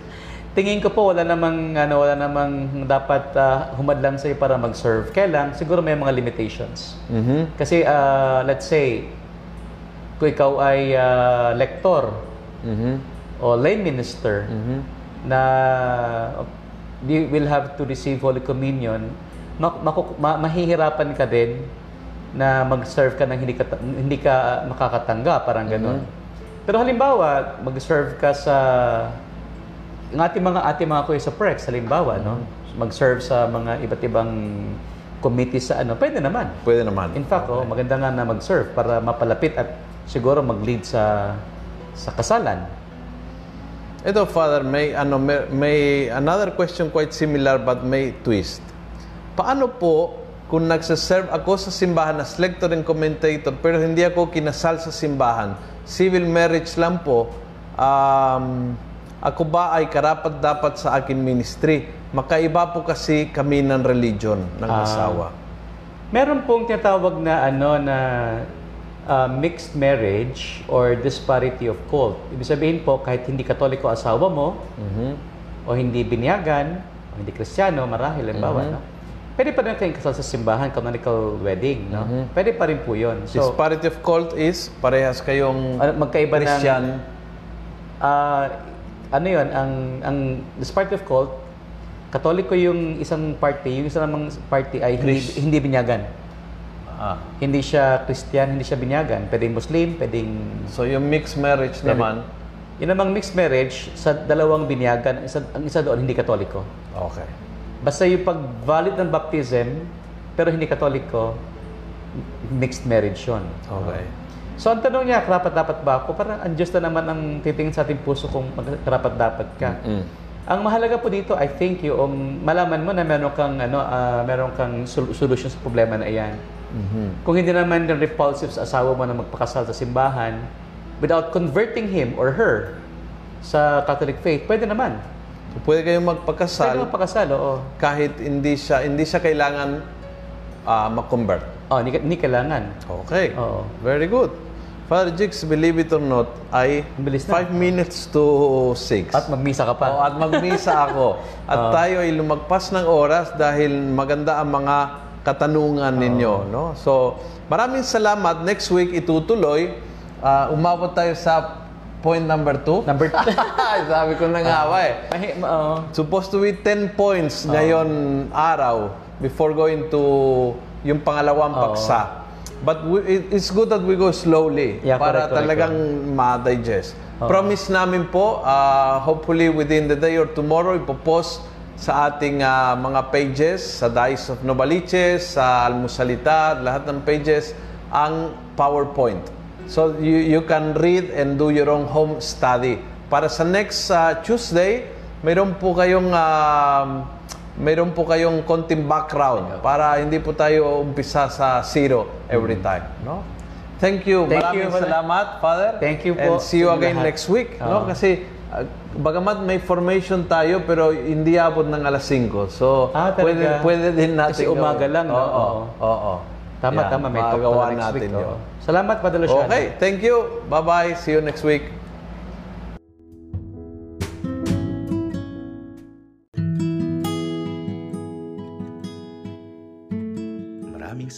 Tingin ko po wala namang ano, wala namang dapat ah, humadlang sa para mag-serve. Kaya lang siguro may mga limitations. Mhm. Kasi ah, let's say kung ikaw ay ah, lektor Mhm. o lay minister Mhm. na you will have to receive Holy Communion, ma- maku- ma- mahihirapan ka din na mag-serve ka ng hindi ka, hindi ka makakatangga, parang ganun. Pero halimbawa, mag-serve ka sa ng ating mga ating mga kuya sa PREX, halimbawa, no? Mag-serve sa mga iba't ibang committee sa ano, pwede naman. Pwede naman. In fact, oh, maganda nga na mag-serve para mapalapit at siguro mag-lead sa sa kasalan. Ito, Father, may, ano, may, may another question quite similar but may twist. Paano po kung nagsaserve ako sa simbahan as lector and commentator pero hindi ako kinasal sa simbahan, civil marriage lang po, um, ako ba ay karapat dapat sa akin ministry? Makaiba po kasi kami ng religion ng asawa. Meron pong tinatawag na ano na uh, mixed marriage or disparity of cult. Ibig sabihin po kahit hindi katoliko asawa mo o hindi binyagan o hindi kristyano marahil halimbawa no. Pwede pa rin kayong kasal sa simbahan, canonical wedding, no? Pwede pa rin po 'yon. So, Disparity of cult is parehas kayong ano, magkaiba ng Christian. Ano 'yon, ang ang disparity of cult Katoliko yung isang party, yung isang namang party ay hindi, Chris- hindi binyagan. Ah. Hindi siya Christian, hindi siya binyagan. Pwedeng Muslim, pwedeng... So yung mixed marriage naman, Yun namang mixed marriage, sa dalawang binyagan, ang isa, ang isa doon hindi katoliko. okay. Basta yung pag-valid ng baptism, pero hindi katoliko, mixed marriage yun. Okay. So ang tanong niya, karapat dapat ba ako? Parang ang Diyos na naman ang titingin sa ating puso kung karapat dapat ka. Mm. Ang mahalaga po dito, I think yung malaman mo na meron kang ano, ah, meron kang sol- solution sa problema na iyan. Mhm. Kung hindi naman yung repulsive sa asawa mo na magpakasal sa simbahan, without converting him or her sa Catholic faith, pwede naman. So, pwede kayong Pwede magpakasal magpakasal, oo. kahit hindi siya hindi siya kailangan ah, mag-convert. Oh, hindi, hindi kailangan. Okay. Oo. Very good. Father Jigs, believe it or not, ay Ang bilis na. 5 minutes to 6. At magmisa ka pa. Oh, at magmisa ako. At tayo ay lumagpas ng oras dahil maganda ang mga katanungan ninyo. No? So, maraming salamat. Next week, itutuloy. Ah, umabot tayo sa point number 2. Number two. Sabi ko na nga ba eh. Oo. Supposed to be 10 points ngayon araw before going to yung pangalawang paksa. But we, it- it's good that we go slowly Yeah, para correct, correct, talagang ma-digest. Promise namin po, ah, hopefully within the day or tomorrow, ipopost sa ating ah, mga pages, sa Dice of Novaliches, sa Almusalita, lahat ng pages, ang PowerPoint. So you, you can read and do your own home study. Para sa next ah, Tuesday, mayroon po kayong um, mayroon po kayong konting background para hindi po tayo umpisa sa zero every time, no? Thank you. Thank Maraming you, salamat, Father. Thank you And po see you again lahat. next week, no? Oo. Kasi uh, bagamat may formation tayo pero hindi abot ng alas 5. So Ah, pwede talaga? pwede din natin Kasi umaga lang, no? Oo. Oo. Tama, Yan, tama. May talk pala next natin week. yun. Salamat, Luciano. Okay, thank you. Bye-bye. See you next week.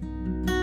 Thank you.